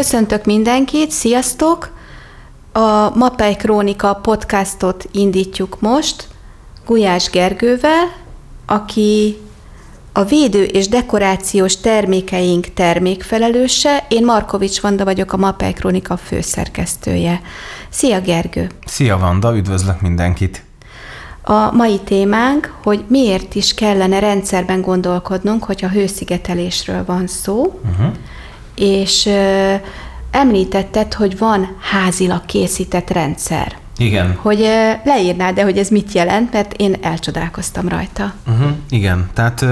Köszöntök mindenkit, sziasztok! A Mapei Krónika podcastot indítjuk most Gulyás Gergővel, aki a védő és dekorációs termékeink termékfelelőse. Én Markovics Vanda vagyok, a Mapei Krónika főszerkesztője. Szia Gergő! Szia Vanda, üdvözlök mindenkit! A mai témánk, hogy miért is kellene rendszerben gondolkodnunk, hogyha hőszigetelésről van szó, uh-huh. És említetted, hogy van házilag készített rendszer. Igen. Hogy leírnád, de hogy ez mit jelent, mert én elcsodálkoztam rajta. Uh-huh. Igen, tehát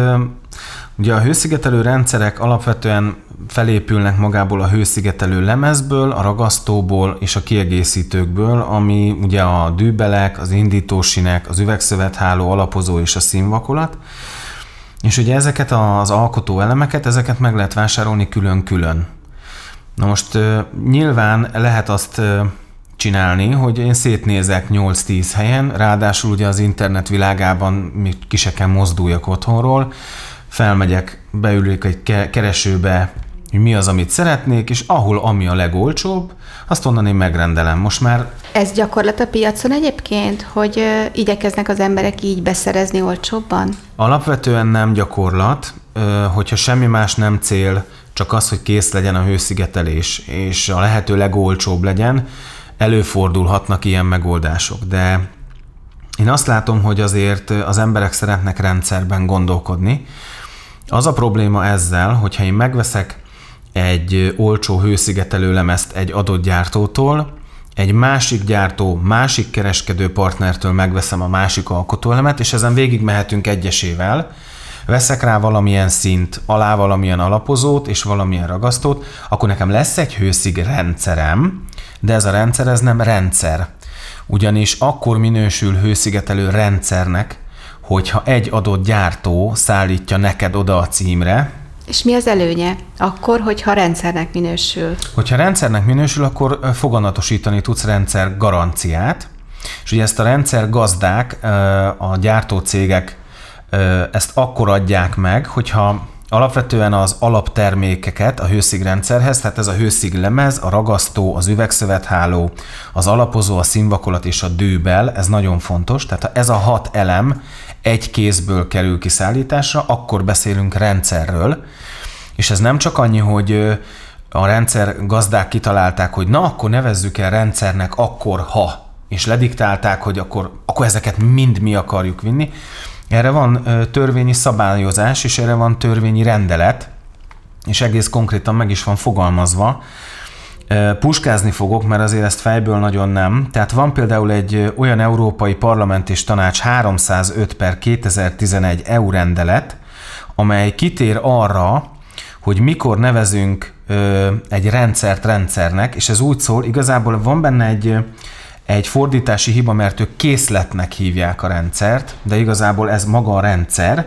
ugye a hőszigetelő rendszerek alapvetően felépülnek magából a hőszigetelő lemezből, a ragasztóból és a kiegészítőkből, ami ugye a dűbelek, az indítósinek, az üvegszövetháló, alapozó és a színvakolat. És ugye ezeket az alkotó elemeket, ezeket meg lehet vásárolni külön-külön. Na most nyilván lehet azt csinálni, hogy én szétnézek 8-10 helyen, ráadásul ugye az internet világában még ki mozduljak otthonról, felmegyek, beülök egy keresőbe, hogy mi az, amit szeretnék, és ahol ami a legolcsóbb, azt onnan én megrendelem. Most már... Ez gyakorlat a piacon egyébként, hogy ö, igyekeznek az emberek így beszerezni olcsóbban? Alapvetően nem gyakorlat, ö, hogyha semmi más nem cél, csak az, hogy kész legyen a hőszigetelés, és a lehető legolcsóbb legyen, előfordulhatnak ilyen megoldások, de én azt látom, hogy azért az emberek szeretnek rendszerben gondolkodni. Az a probléma ezzel, hogyha én megveszek egy olcsó hőszigetelő lemezt egy adott gyártótól, egy másik gyártó, másik kereskedő partnertől megveszem a másik alkotóelemet, és ezen végig mehetünk egyesével, veszek rá valamilyen szint, alá valamilyen alapozót és valamilyen ragasztót, akkor nekem lesz egy hőszig rendszerem, de ez a rendszer ez nem rendszer. Ugyanis akkor minősül hőszigetelő rendszernek, hogyha egy adott gyártó szállítja neked oda a címre, és mi az előnye? Akkor, hogyha rendszernek minősül. Hogyha rendszernek minősül, akkor foganatosítani tudsz rendszer garanciát, és ugye ezt a rendszer gazdák, a gyártócégek ezt akkor adják meg, hogyha alapvetően az alaptermékeket a hőszigrendszerhez, tehát ez a hőszig lemez, a ragasztó, az üvegszövetháló, az alapozó, a színvakolat és a dűbel, ez nagyon fontos, tehát ez a hat elem egy kézből kerül kiszállításra, akkor beszélünk rendszerről, és ez nem csak annyi, hogy a rendszer gazdák kitalálták, hogy na, akkor nevezzük el rendszernek akkor, ha, és lediktálták, hogy akkor, akkor ezeket mind mi akarjuk vinni. Erre van törvényi szabályozás, és erre van törvényi rendelet, és egész konkrétan meg is van fogalmazva. Puskázni fogok, mert azért ezt fejből nagyon nem. Tehát van például egy olyan Európai Parlament és Tanács 305 per 2011 EU rendelet, amely kitér arra, hogy mikor nevezünk egy rendszert rendszernek, és ez úgy szól, igazából van benne egy, egy fordítási hiba, mert ők készletnek hívják a rendszert, de igazából ez maga a rendszer.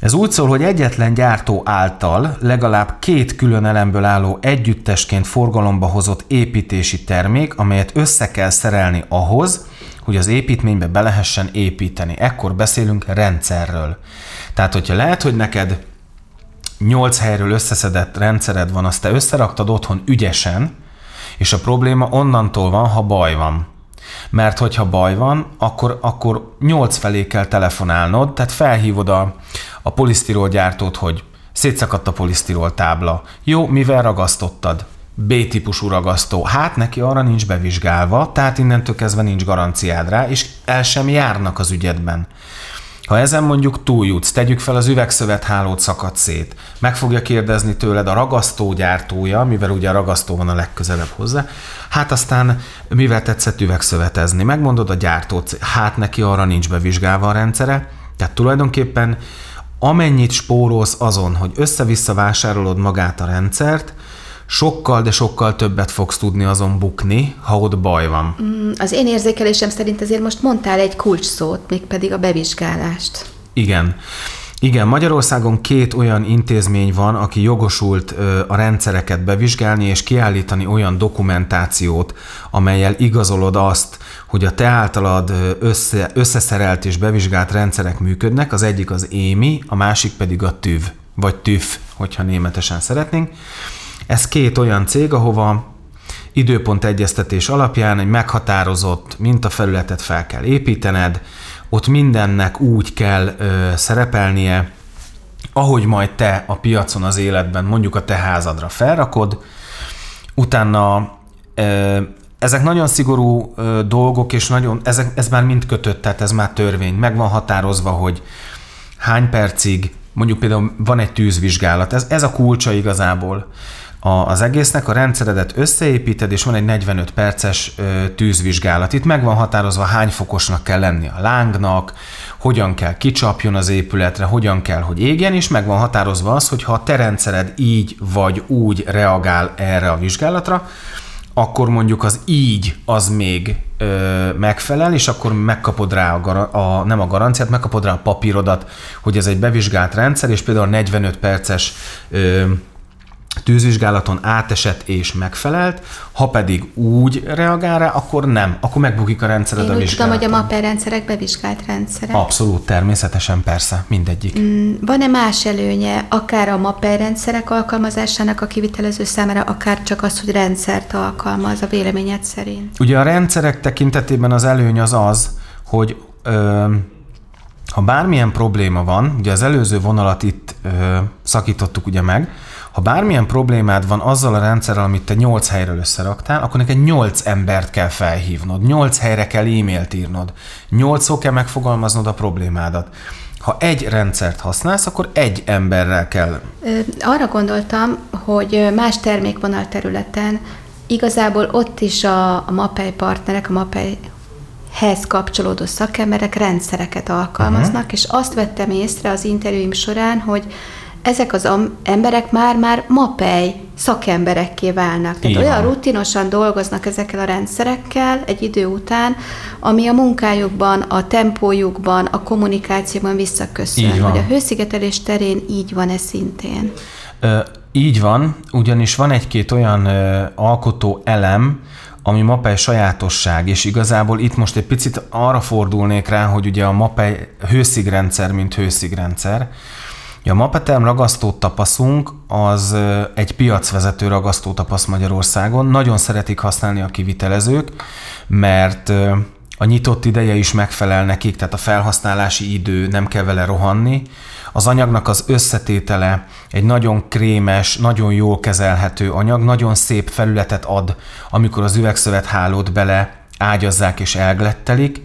Ez úgy szól, hogy egyetlen gyártó által legalább két külön elemből álló együttesként forgalomba hozott építési termék, amelyet össze kell szerelni ahhoz, hogy az építménybe be lehessen építeni. Ekkor beszélünk rendszerről. Tehát, hogyha lehet, hogy neked nyolc helyről összeszedett rendszered van, azt te összeraktad otthon ügyesen, és a probléma onnantól van, ha baj van. Mert hogyha baj van, akkor, akkor nyolc felé kell telefonálnod, tehát felhívod a, a polisztirol gyártót, hogy szétszakadt a polisztirol tábla. Jó, mivel ragasztottad? B-típusú ragasztó. Hát neki arra nincs bevizsgálva, tehát innentől kezdve nincs garanciád rá, és el sem járnak az ügyedben. Ha ezen mondjuk túljutsz, tegyük fel az üvegszövethálót szakad szét, meg fogja kérdezni tőled a ragasztó gyártója, mivel ugye a ragasztó van a legközelebb hozzá, hát aztán mivel tetszett üvegszövetezni, megmondod a gyártót, hát neki arra nincs bevizsgálva a rendszere, tehát tulajdonképpen amennyit spórolsz azon, hogy össze-vissza vásárolod magát a rendszert, sokkal, de sokkal többet fogsz tudni azon bukni, ha ott baj van. Mm, az én érzékelésem szerint azért most mondtál egy kulcs szót, mégpedig a bevizsgálást. Igen. Igen, Magyarországon két olyan intézmény van, aki jogosult a rendszereket bevizsgálni és kiállítani olyan dokumentációt, amelyel igazolod azt, hogy a te általad össze, összeszerelt és bevizsgált rendszerek működnek. Az egyik az ÉMI, a másik pedig a TÜV, vagy TÜV, hogyha németesen szeretnénk. Ez két olyan cég, ahova időpont egyeztetés alapján egy meghatározott mintafelületet fel kell építened, ott mindennek úgy kell ö, szerepelnie, ahogy majd te a piacon az életben mondjuk a te házadra felrakod, utána ö, ezek nagyon szigorú ö, dolgok, és nagyon, ezek, ez már mind kötött, tehát ez már törvény. Meg van határozva, hogy hány percig, mondjuk például van egy tűzvizsgálat, ez, ez a kulcsa igazából a, az egésznek, a rendszeredet összeépíted, és van egy 45 perces ö, tűzvizsgálat. Itt meg van határozva, hány fokosnak kell lenni a lángnak, hogyan kell kicsapjon az épületre, hogyan kell, hogy égjen, és meg van határozva az, hogy ha a te rendszered így vagy úgy reagál erre a vizsgálatra, akkor mondjuk az így az még ö, megfelel, és akkor megkapod rá a, a, nem a garanciát, megkapod rá a papírodat, hogy ez egy bevizsgált rendszer, és például 45 perces ö, tűzvizsgálaton átesett és megfelelt, ha pedig úgy reagál rá, akkor nem, akkor megbukik a rendszered Én a úgy tudom, hogy a vizsgálaton. MAPER rendszerek bevizsgált rendszerek. Abszolút, természetesen, persze, mindegyik. Mm, Van-e más előnye, akár a MAPER rendszerek alkalmazásának a kivitelező számára, akár csak az, hogy rendszert alkalmaz a véleményed szerint? Ugye a rendszerek tekintetében az előny az az, hogy ö, ha bármilyen probléma van, ugye az előző vonalat itt ö, szakítottuk ugye meg, ha bármilyen problémád van azzal a rendszerrel, amit te 8 helyről összeraktál, akkor neked 8 embert kell felhívnod, 8 helyre kell e-mailt írnod, 8 kell megfogalmaznod a problémádat. Ha egy rendszert használsz, akkor egy emberrel kell. Arra gondoltam, hogy más termékvonal területen igazából ott is a, a MAPEI partnerek, a MAPEI-hez kapcsolódó szakemberek rendszereket alkalmaznak, uh-huh. és azt vettem észre az interjúim során, hogy ezek az emberek már-már MAPEI szakemberekké válnak. Tehát Így olyan rutinosan dolgoznak ezekkel a rendszerekkel egy idő után, ami a munkájukban, a tempójukban, a kommunikációban visszaköszön. Hogy a hőszigetelés terén így van-e szintén? Ö, így van, ugyanis van egy-két olyan ö, alkotó elem, ami MAPEI sajátosság, és igazából itt most egy picit arra fordulnék rá, hogy ugye a MAPEI hőszigrendszer, mint hőszigrendszer, Ja, a Mapeterm ragasztó tapaszunk az egy piacvezető ragasztó tapasz Magyarországon. Nagyon szeretik használni a kivitelezők, mert a nyitott ideje is megfelel nekik, tehát a felhasználási idő nem kell vele rohanni. Az anyagnak az összetétele egy nagyon krémes, nagyon jól kezelhető anyag, nagyon szép felületet ad, amikor az üvegszövet hálót bele ágyazzák és elglettelik.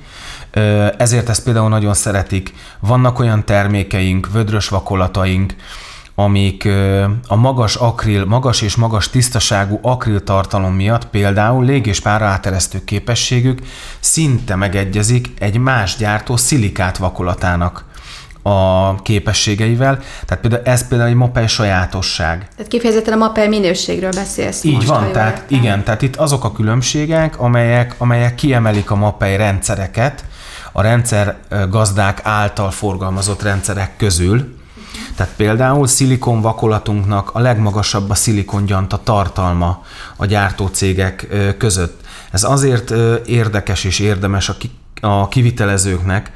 Ezért ezt például nagyon szeretik. Vannak olyan termékeink, vödrös vakolataink, amik a magas akril, magas és magas tisztaságú akril tartalom miatt például lég- és pára áteresztő képességük szinte megegyezik egy más gyártó szilikát vakolatának a képességeivel. Tehát például ez például egy moped sajátosság. Tehát kifejezetten a MAPEI minőségről beszélsz Így most, van, tehát értem. igen, tehát itt azok a különbségek, amelyek, amelyek kiemelik a MAPEI rendszereket a rendszer gazdák által forgalmazott rendszerek közül. Tehát például szilikon vakolatunknak a legmagasabb a szilikongyanta tartalma a gyártócégek között. Ez azért érdekes és érdemes a, ki, a kivitelezőknek,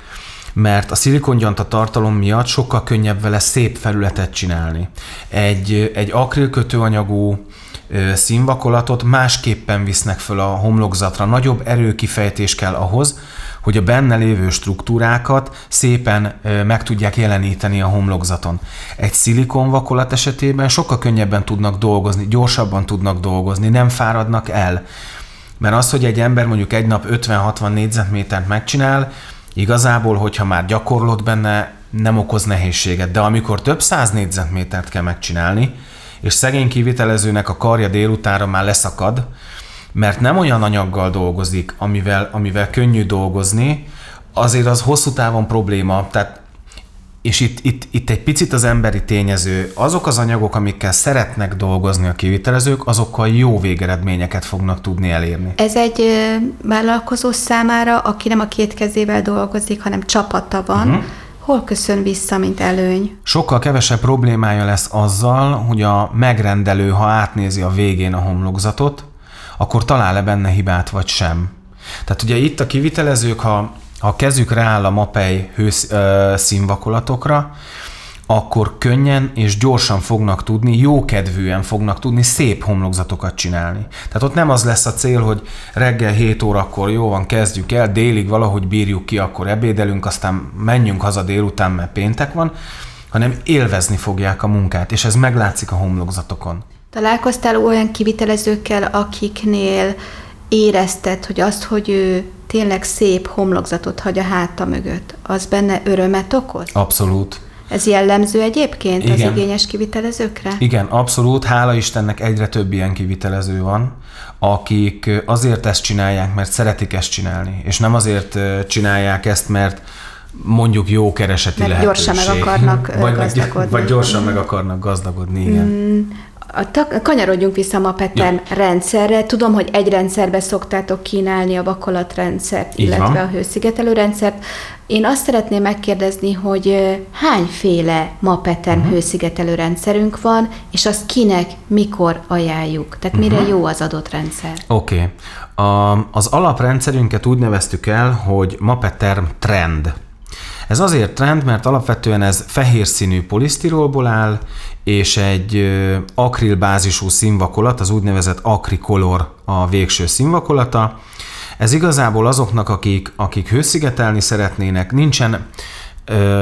mert a szilikongyanta tartalom miatt sokkal könnyebb vele szép felületet csinálni. Egy, egy akril kötőanyagú ö, színvakolatot másképpen visznek föl a homlokzatra. Nagyobb erőkifejtés kell ahhoz, hogy a benne lévő struktúrákat szépen meg tudják jeleníteni a homlokzaton. Egy szilikonvakolat esetében sokkal könnyebben tudnak dolgozni, gyorsabban tudnak dolgozni, nem fáradnak el. Mert az, hogy egy ember mondjuk egy nap 50-60 négyzetmétert megcsinál, igazából, hogyha már gyakorlott benne, nem okoz nehézséget. De amikor több száz négyzetmétert kell megcsinálni, és szegény kivitelezőnek a karja délutánra már leszakad, mert nem olyan anyaggal dolgozik, amivel, amivel könnyű dolgozni, azért az hosszú távon probléma. Tehát és itt, itt, itt egy picit az emberi tényező. Azok az anyagok, amikkel szeretnek dolgozni a kivitelezők, azokkal jó végeredményeket fognak tudni elérni. Ez egy vállalkozó számára, aki nem a két kezével dolgozik, hanem csapata van, uh-huh. hol köszön vissza, mint előny? Sokkal kevesebb problémája lesz azzal, hogy a megrendelő, ha átnézi a végén a homlokzatot, akkor talál-e benne hibát vagy sem. Tehát ugye itt a kivitelezők, ha, ha a kezük rááll a MAPEI hősz, ö, színvakolatokra, akkor könnyen és gyorsan fognak tudni, jókedvűen fognak tudni szép homlokzatokat csinálni. Tehát ott nem az lesz a cél, hogy reggel 7 órakor jó van, kezdjük el, délig valahogy bírjuk ki, akkor ebédelünk, aztán menjünk haza délután, mert péntek van, hanem élvezni fogják a munkát, és ez meglátszik a homlokzatokon. Találkoztál olyan kivitelezőkkel, akiknél érezted, hogy azt, hogy ő tényleg szép homlokzatot hagy a háta mögött, az benne örömet okoz? Abszolút. Ez jellemző egyébként Igen. az igényes kivitelezőkre? Igen, abszolút. Hála Istennek egyre több ilyen kivitelező van, akik azért ezt csinálják, mert szeretik ezt csinálni, és nem azért csinálják ezt, mert mondjuk jó kereseti mert lehetőség. gyorsan meg akarnak vagy gazdagodni. Vagy gyorsan meg akarnak gazdagodni, igen. A ta- kanyarodjunk vissza a Mapetem ja. rendszerre. Tudom, hogy egy rendszerbe szoktátok kínálni a vakolatrendszert, illetve a hőszigetelő rendszert. Én azt szeretném megkérdezni, hogy hányféle Mapetem uh-huh. hőszigetelő rendszerünk van, és azt kinek, mikor ajánljuk? Tehát uh-huh. mire jó az adott rendszer? Oké. Okay. Az alaprendszerünket úgy neveztük el, hogy Mapeterm Trend. Ez azért trend, mert alapvetően ez fehér színű polisztirolból áll, és egy akrilbázisú színvakolat, az úgynevezett akrikolor a végső színvakolata. Ez igazából azoknak, akik, akik hőszigetelni szeretnének, nincsen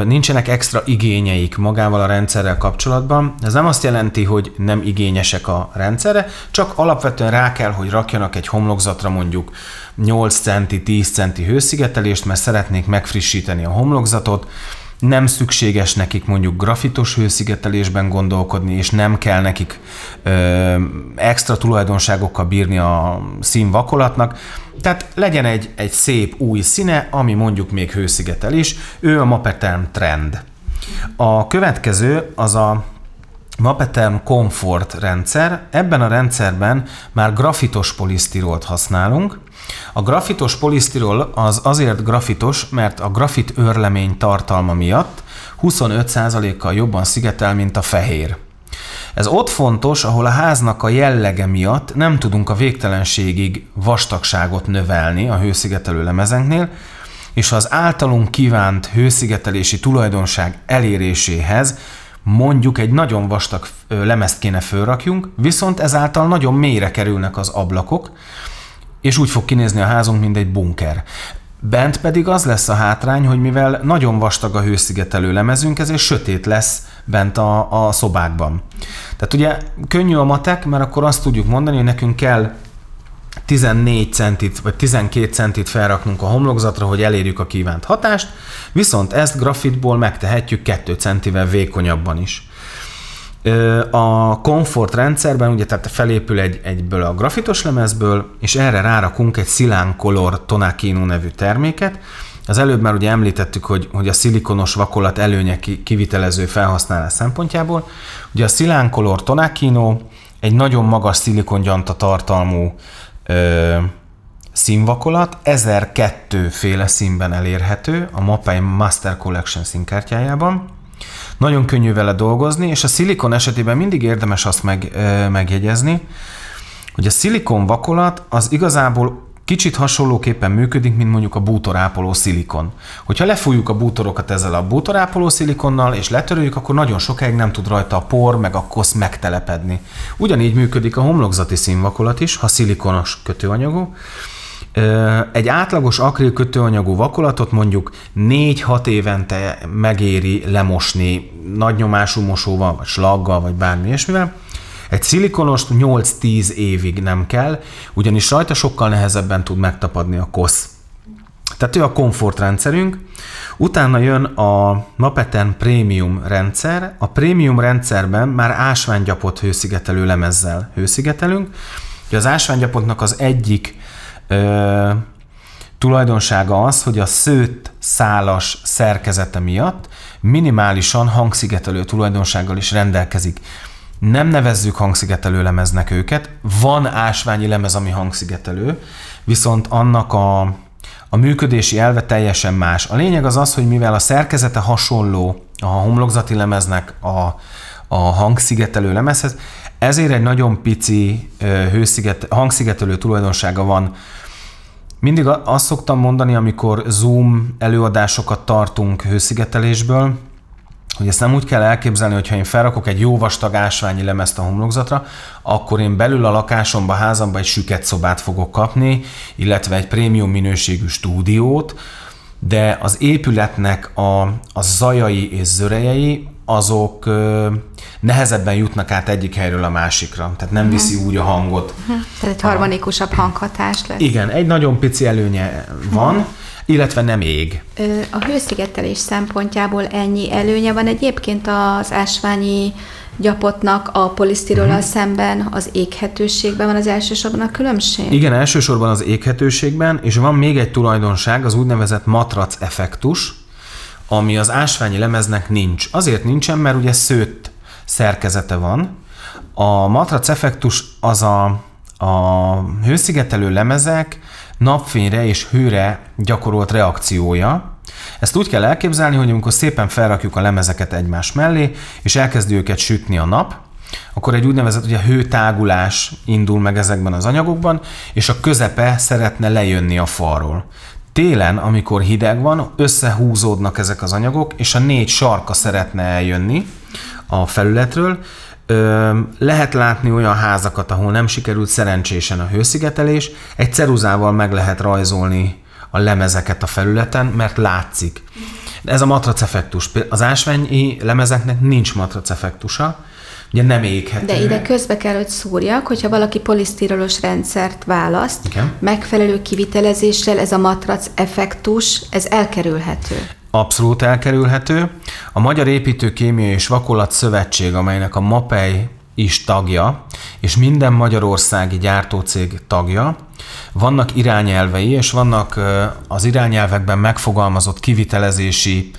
nincsenek extra igényeik magával a rendszerrel kapcsolatban. Ez nem azt jelenti, hogy nem igényesek a rendszerre, csak alapvetően rá kell, hogy rakjanak egy homlokzatra mondjuk 8 centi, 10 centi hőszigetelést, mert szeretnék megfrissíteni a homlokzatot, nem szükséges nekik mondjuk grafitos hőszigetelésben gondolkodni, és nem kell nekik ö, extra tulajdonságokkal bírni a színvakolatnak. Tehát legyen egy, egy szép új színe, ami mondjuk még hőszigetel is. Ő a Mapeterm Trend. A következő az a Mapeterm Comfort rendszer. Ebben a rendszerben már grafitos polisztirolt használunk, a grafitos polisztirol az azért grafitos, mert a grafit őrlemény tartalma miatt 25%-kal jobban szigetel, mint a fehér. Ez ott fontos, ahol a háznak a jellege miatt nem tudunk a végtelenségig vastagságot növelni a hőszigetelő lemezenknél, és az általunk kívánt hőszigetelési tulajdonság eléréséhez mondjuk egy nagyon vastag lemezt kéne fölrakjunk, viszont ezáltal nagyon mélyre kerülnek az ablakok, és úgy fog kinézni a házunk, mint egy bunker. Bent pedig az lesz a hátrány, hogy mivel nagyon vastag a hőszigetelő lemezünk, ezért sötét lesz bent a, a szobákban. Tehát ugye könnyű a matek, mert akkor azt tudjuk mondani, hogy nekünk kell 14 centit vagy 12 centit felraknunk a homlokzatra, hogy elérjük a kívánt hatást, viszont ezt grafitból megtehetjük 2 centivel vékonyabban is. A komfort rendszerben ugye tehát felépül egy, egyből a grafitos lemezből, és erre rárakunk egy Silán Color Tonakino nevű terméket. Az előbb már ugye említettük, hogy, hogy a szilikonos vakolat előnye kivitelező felhasználás szempontjából. Ugye a Silán Color Tonakino egy nagyon magas szilikongyanta tartalmú ö, színvakolat, 1002 féle színben elérhető a Mapei Master Collection színkártyájában. Nagyon könnyű vele dolgozni, és a szilikon esetében mindig érdemes azt meg, megjegyezni, hogy a szilikon vakolat az igazából kicsit hasonlóképpen működik, mint mondjuk a bútorápoló szilikon. Hogyha lefújjuk a bútorokat ezzel a bútorápoló szilikonnal, és letöröljük, akkor nagyon sokáig nem tud rajta a por meg a kosz megtelepedni. Ugyanígy működik a homlokzati színvakolat is, ha szilikonos kötőanyagú, egy átlagos akril kötőanyagú vakolatot mondjuk 4-6 évente megéri lemosni nagy nyomású mosóval, vagy slaggal, vagy bármi ilyesmivel. Egy szilikonost 8-10 évig nem kell, ugyanis rajta sokkal nehezebben tud megtapadni a kosz. Tehát ő a komfortrendszerünk. Utána jön a Mapeten Premium rendszer. A Premium rendszerben már ásványgyapot hőszigetelő lemezzel hőszigetelünk. Ugye az ásványgyapotnak az egyik ö, tulajdonsága az, hogy a szőtt szálas szerkezete miatt minimálisan hangszigetelő tulajdonsággal is rendelkezik. Nem nevezzük hangszigetelő lemeznek őket, van ásványi lemez, ami hangszigetelő, viszont annak a, a működési elve teljesen más. A lényeg az az, hogy mivel a szerkezete hasonló a homlokzati lemeznek a, a hangszigetelő lemezhez, ezért egy nagyon pici hősziget, hangszigetelő tulajdonsága van. Mindig azt szoktam mondani, amikor Zoom előadásokat tartunk hőszigetelésből, hogy ezt nem úgy kell elképzelni, hogy ha én felrakok egy jó vastag ásványi lemezt a homlokzatra, akkor én belül a lakásomba, házamba egy süket szobát fogok kapni, illetve egy prémium minőségű stúdiót, de az épületnek a, a zajai és zörejei azok nehezebben jutnak át egyik helyről a másikra, tehát nem viszi úgy a hangot. Tehát egy harmonikusabb hanghatás lesz. Igen, egy nagyon pici előnye van, illetve nem ég. A hőszigetelés szempontjából ennyi előnye van egyébként az ásványi gyapotnak a polisztirollal uh-huh. szemben az éghetőségben van az elsősorban a különbség? Igen, elsősorban az éghetőségben, és van még egy tulajdonság, az úgynevezett matrac effektus, ami az ásványi lemeznek nincs. Azért nincsen, mert ugye szőtt szerkezete van. A matrac effektus az a, a hőszigetelő lemezek napfényre és hőre gyakorolt reakciója. Ezt úgy kell elképzelni, hogy amikor szépen felrakjuk a lemezeket egymás mellé, és elkezdi őket sütni a nap, akkor egy úgynevezett ugye, hőtágulás indul meg ezekben az anyagokban, és a közepe szeretne lejönni a falról. Télen, amikor hideg van, összehúzódnak ezek az anyagok, és a négy sarka szeretne eljönni a felületről. Lehet látni olyan házakat, ahol nem sikerült szerencsésen a hőszigetelés, egy ceruzával meg lehet rajzolni a lemezeket a felületen, mert látszik. Ez a matrac effektus. Az ásványi lemezeknek nincs matrac effektusa, ugye nem éghető. De ide közbe kell, hogy szúrjak, hogyha valaki polisztirolos rendszert választ, Igen. megfelelő kivitelezéssel ez a matrac effektus, ez elkerülhető. Abszolút elkerülhető. A Magyar Építőkémia és Vakolat Szövetség, amelynek a MAPEI is tagja, és minden magyarországi gyártócég tagja, vannak irányelvei, és vannak az irányelvekben megfogalmazott kivitelezési,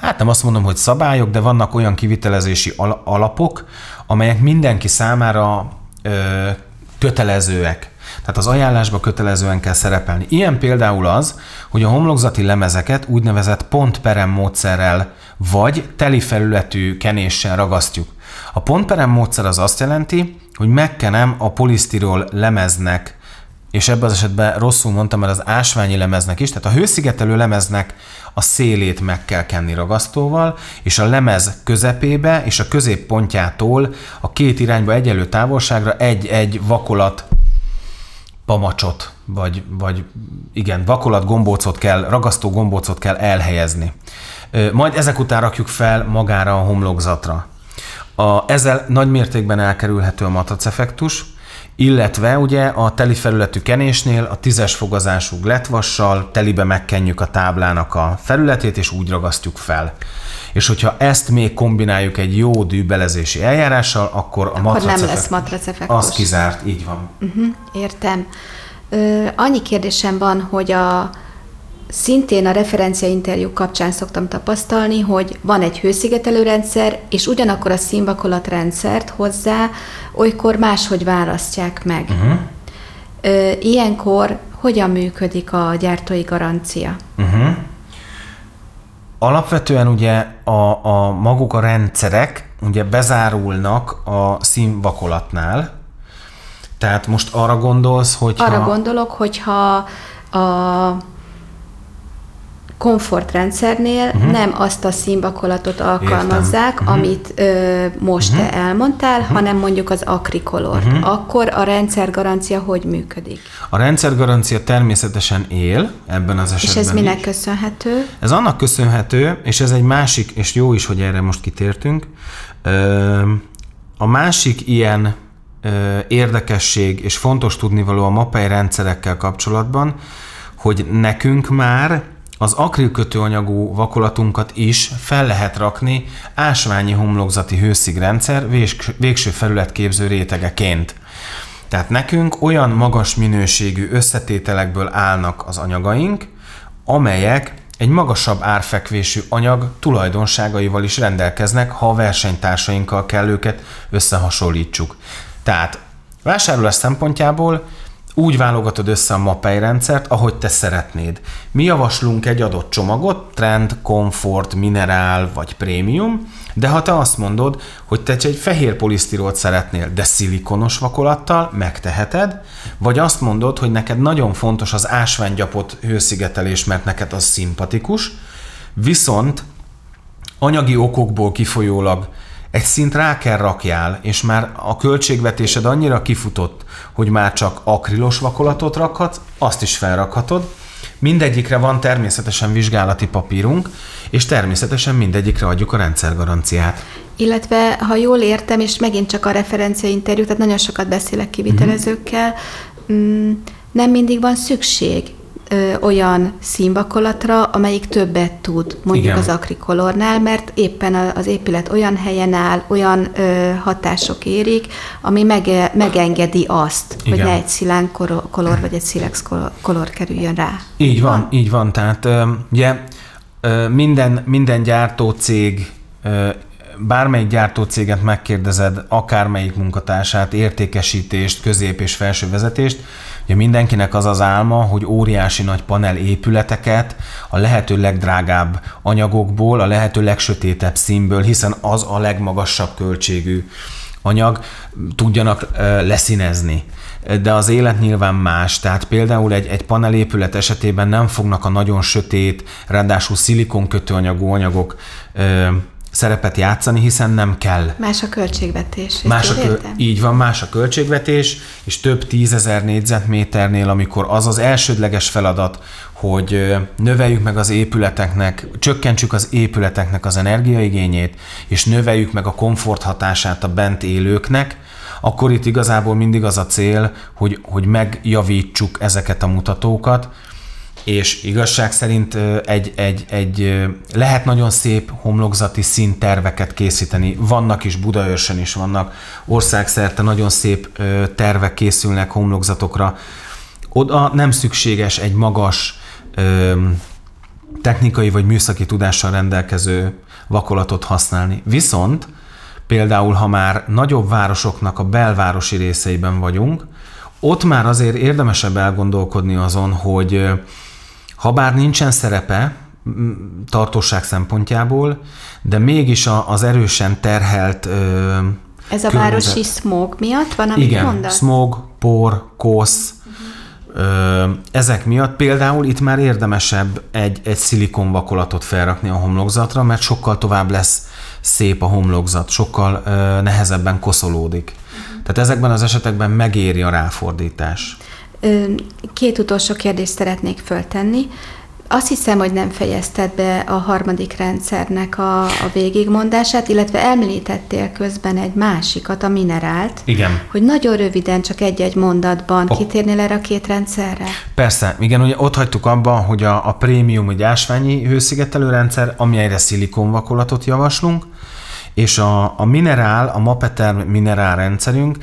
hát nem azt mondom, hogy szabályok, de vannak olyan kivitelezési al- alapok, amelyek mindenki számára ö, kötelezőek. Tehát az ajánlásba kötelezően kell szerepelni. Ilyen például az, hogy a homlokzati lemezeket úgynevezett pontperem módszerrel vagy teli felületű kenéssel ragasztjuk. A pontperem módszer az azt jelenti, hogy megkenem a polisztirol lemeznek és ebben az esetben rosszul mondtam, mert az ásványi lemeznek is, tehát a hőszigetelő lemeznek a szélét meg kell kenni ragasztóval, és a lemez közepébe és a középpontjától a két irányba egyelő távolságra egy-egy vakolat pamacsot, vagy, vagy igen, vakolat gombócot kell, ragasztó gombócot kell elhelyezni. Majd ezek után rakjuk fel magára a homlokzatra. A, ezzel nagy mértékben elkerülhető a matrac effektus, illetve ugye a teli felületű kenésnél a tízes fogazású gletvassal telibe megkenjük a táblának a felületét, és úgy ragasztjuk fel. És hogyha ezt még kombináljuk egy jó dűbelezési eljárással, akkor a Akkor matrac nem lesz matrac effektus. Az kizárt, így van. Uh-huh, értem. Ö, annyi kérdésem van, hogy a szintén a referencia interjú kapcsán szoktam tapasztalni, hogy van egy hőszigetelő rendszer, és ugyanakkor a színvakolat rendszert hozzá olykor máshogy választják meg. Uh-huh. Ö, ilyenkor hogyan működik a gyártói garancia? Uh-huh. Alapvetően ugye a, a maguk a rendszerek ugye bezárulnak a színvakolatnál, tehát most arra gondolsz, hogy Arra gondolok, hogyha a komfortrendszernél uh-huh. nem azt a színvakolatot alkalmazzák, uh-huh. amit ö, most uh-huh. te elmondtál, uh-huh. hanem mondjuk az akrikolort. Uh-huh. Akkor a rendszergarancia hogy működik? a rendszergarancia természetesen él ebben az esetben. És ez minek is. köszönhető? Ez annak köszönhető, és ez egy másik, és jó is, hogy erre most kitértünk. Ö, A másik ilyen ö, érdekesség és fontos tudnivaló a MAPEI rendszerekkel kapcsolatban, hogy nekünk már az akrilkötőanyagú vakolatunkat is fel lehet rakni ásványi homlokzati hőszigrendszer végső felületképző rétegeként. Tehát nekünk olyan magas minőségű összetételekből állnak az anyagaink, amelyek egy magasabb árfekvésű anyag tulajdonságaival is rendelkeznek, ha a versenytársainkkal kell őket összehasonlítsuk. Tehát vásárlás szempontjából úgy válogatod össze a MAPEI rendszert, ahogy te szeretnéd. Mi javaslunk egy adott csomagot, trend, komfort, minerál vagy prémium, de ha te azt mondod, hogy te egy fehér polisztirolt szeretnél, de szilikonos vakolattal, megteheted, vagy azt mondod, hogy neked nagyon fontos az ásványgyapot hőszigetelés, mert neked az szimpatikus, viszont anyagi okokból kifolyólag egy szint rá kell rakjál, és már a költségvetésed annyira kifutott, hogy már csak akrilos vakolatot rakhatsz, azt is felrakhatod. Mindegyikre van természetesen vizsgálati papírunk, és természetesen mindegyikre adjuk a rendszergaranciát. Illetve, ha jól értem, és megint csak a referencia interjú, tehát nagyon sokat beszélek kivitelezőkkel, mm, nem mindig van szükség ö, olyan színvakolatra, amelyik többet tud, mondjuk Igen. az akrikolornál, mert éppen az épület olyan helyen áll, olyan ö, hatások érik, ami mege, megengedi azt, hogy Igen. ne egy szilánk kolor, kolor vagy egy szilex kolor, kolor kerüljön rá. Így van, így van. Tehát ö, ugye ö, minden, minden gyártócég, ö, bármelyik gyártócéget megkérdezed, akármelyik munkatársát, értékesítést, közép és felső vezetést, ugye mindenkinek az az álma, hogy óriási nagy panel épületeket a lehető legdrágább anyagokból, a lehető legsötétebb színből, hiszen az a legmagasabb költségű anyag, tudjanak leszínezni. De az élet nyilván más, tehát például egy, egy panelépület esetében nem fognak a nagyon sötét, ráadásul szilikon kötőanyagú anyagok szerepet játszani, hiszen nem kell. Más a költségvetés. Más a kö- így van, más a költségvetés, és több tízezer négyzetméternél, amikor az az elsődleges feladat, hogy növeljük meg az épületeknek, csökkentsük az épületeknek az energiaigényét, és növeljük meg a komfort hatását a bent élőknek, akkor itt igazából mindig az a cél, hogy, hogy megjavítsuk ezeket a mutatókat, és igazság szerint egy, egy, egy lehet nagyon szép homlokzati színterveket készíteni. Vannak is, Budaörsön is vannak, országszerte nagyon szép tervek készülnek homlokzatokra. Oda nem szükséges egy magas technikai vagy műszaki tudással rendelkező vakolatot használni. Viszont például, ha már nagyobb városoknak a belvárosi részeiben vagyunk, ott már azért érdemesebb elgondolkodni azon, hogy ö, ha bár nincsen szerepe tartóság szempontjából, de mégis a, az erősen terhelt ö, Ez a környezet- városi smog miatt van, amit igen, mondasz? smog, por, kosz, ezek miatt például itt már érdemesebb egy, egy szilikonvakolatot felrakni a homlokzatra, mert sokkal tovább lesz szép a homlokzat, sokkal ö, nehezebben koszolódik. Tehát ezekben az esetekben megéri a ráfordítás. Két utolsó kérdést szeretnék föltenni. Azt hiszem, hogy nem fejezted be a harmadik rendszernek a, a végigmondását, illetve említettél közben egy másikat, a minerált. Igen. Hogy nagyon röviden, csak egy-egy mondatban Oh. kitérnél erre a két rendszerre? Persze, igen, ugye ott hagytuk abba, hogy a, a prémium, egy ásványi hőszigetelő rendszer, amelyre szilikonvakolatot javaslunk, és a, a minerál, a Mapeter minerál rendszerünk,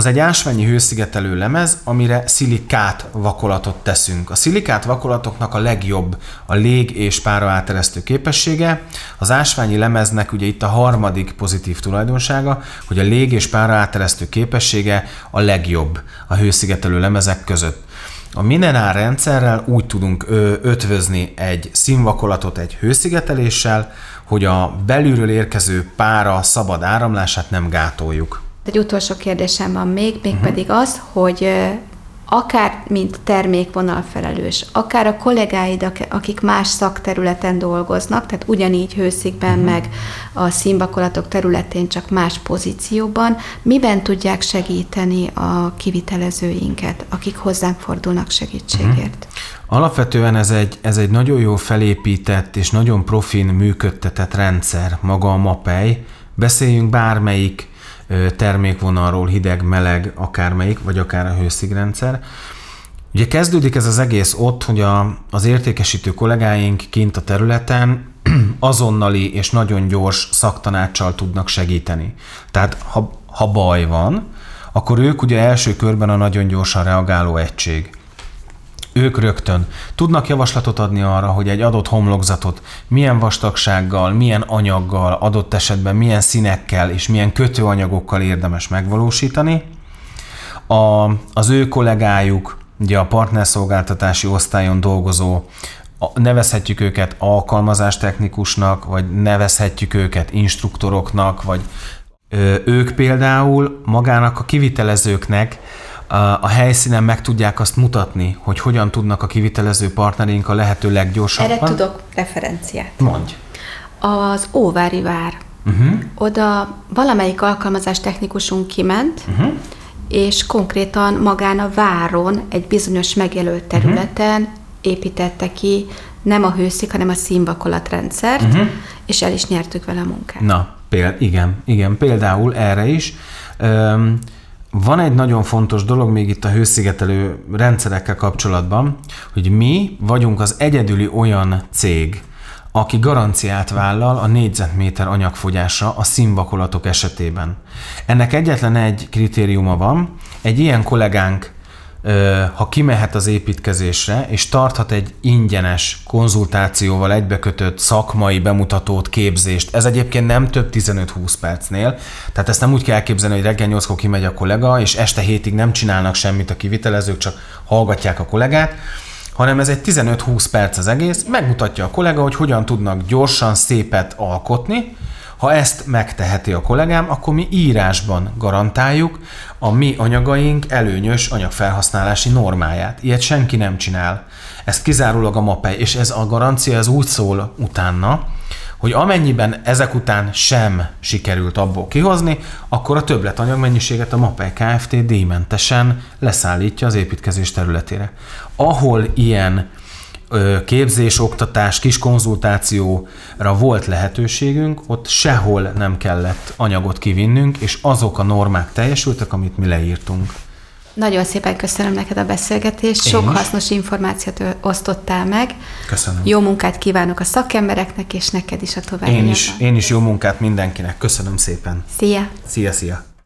az egy ásványi hőszigetelő lemez, amire szilikát vakolatot teszünk. A szilikát vakolatoknak a legjobb a lég- és pára áteresztő képessége. Az ásványi lemeznek ugye itt a harmadik pozitív tulajdonsága, hogy a lég- és pára áteresztő képessége a legjobb a hőszigetelő lemezek között. A minerál rendszerrel úgy tudunk ötvözni egy színvakolatot egy hőszigeteléssel, hogy a belülről érkező pára szabad áramlását nem gátoljuk. Egy utolsó kérdésem van még, Mhm. mégpedig uh-huh. az, hogy akár mint termékvonalfelelős, akár a kollégáid, ak- akik más szakterületen dolgoznak, tehát ugyanígy hőszikben, Mhm. uh-huh. meg a színvakolatok területén, csak más pozícióban, miben tudják segíteni a kivitelezőinket, akik hozzánk fordulnak segítségért? Uh-huh. Alapvetően ez egy, ez egy nagyon jó felépített és nagyon profin működtetett rendszer, maga a MAPEI. Beszéljünk bármelyik termékvonalról, hideg, meleg, akármelyik, vagy akár a hőszigrendszer. Ugye kezdődik ez az egész ott, hogy a, az értékesítő kollégáink kint a területen azonnali és nagyon gyors szaktanáccsal tudnak segíteni. Tehát ha, ha baj van, akkor ők ugye első körben a nagyon gyorsan reagáló egység. Ők rögtön tudnak javaslatot adni arra, hogy egy adott homlokzatot milyen vastagsággal, milyen anyaggal, adott esetben milyen színekkel és milyen kötőanyagokkal érdemes megvalósítani. A, az ő kollégájuk, ugye a partnerszolgáltatási osztályon dolgozó, nevezhetjük őket alkalmazástechnikusnak, vagy nevezhetjük őket instruktoroknak, vagy ők például magának a kivitelezőknek a, helyszínen meg tudják azt mutatni, hogy hogyan tudnak a kivitelező partnereink a lehető leggyorsabban. Erre tudok referenciát. Mondj. Az Óvári vár. Uh-huh. Oda valamelyik alkalmazás technikusunk kiment, uh-huh. és konkrétan magán a váron, egy bizonyos megjelölt területen uh-huh. építette ki nem a hőszik, hanem a színvakolatrendszert, uh-huh. és el is nyertük vele a munkát. Na, péld, igen, igen, például erre is. Üm, van egy nagyon fontos dolog még itt a hőszigetelő rendszerekkel kapcsolatban, hogy mi vagyunk az egyedüli olyan cég, aki garanciát vállal a négyzetméter anyagfogyásra a színvakolatok esetében. Ennek egyetlen egy kritériuma van, egy ilyen kollégánk ha kimehet az építkezésre, és tarthat egy ingyenes konzultációval egybekötött szakmai bemutatót, képzést, ez egyébként nem több 15-20 percnél, tehát ezt nem úgy kell elképzelni, hogy reggel 8 kimegy a kollega, és este hétig nem csinálnak semmit a kivitelezők, csak hallgatják a kollégát, hanem ez egy 15-20 perc az egész, megmutatja a kollega, hogy hogyan tudnak gyorsan szépet alkotni, ha ezt megteheti a kollégám, akkor mi írásban garantáljuk a mi anyagaink előnyös anyagfelhasználási normáját. Ilyet senki nem csinál. Ezt kizárólag a MAPEI, és ez a garancia ez úgy szól utána, hogy amennyiben ezek után sem sikerült abból kihozni, akkor a többletanyag mennyiséget a MAPEI Kft. díjmentesen leszállítja az építkezés területére. Ahol ilyen képzés, oktatás, kis konzultációra volt lehetőségünk, ott sehol nem kellett anyagot kivinnünk, és azok a normák teljesültek, amit mi leírtunk. Nagyon szépen köszönöm neked a beszélgetést, Én sok is. hasznos információt osztottál meg. Köszönöm. Jó munkát kívánok a szakembereknek, és neked is a további. Én is, én is jó munkát mindenkinek. Köszönöm szépen. Szia! Szia, szia!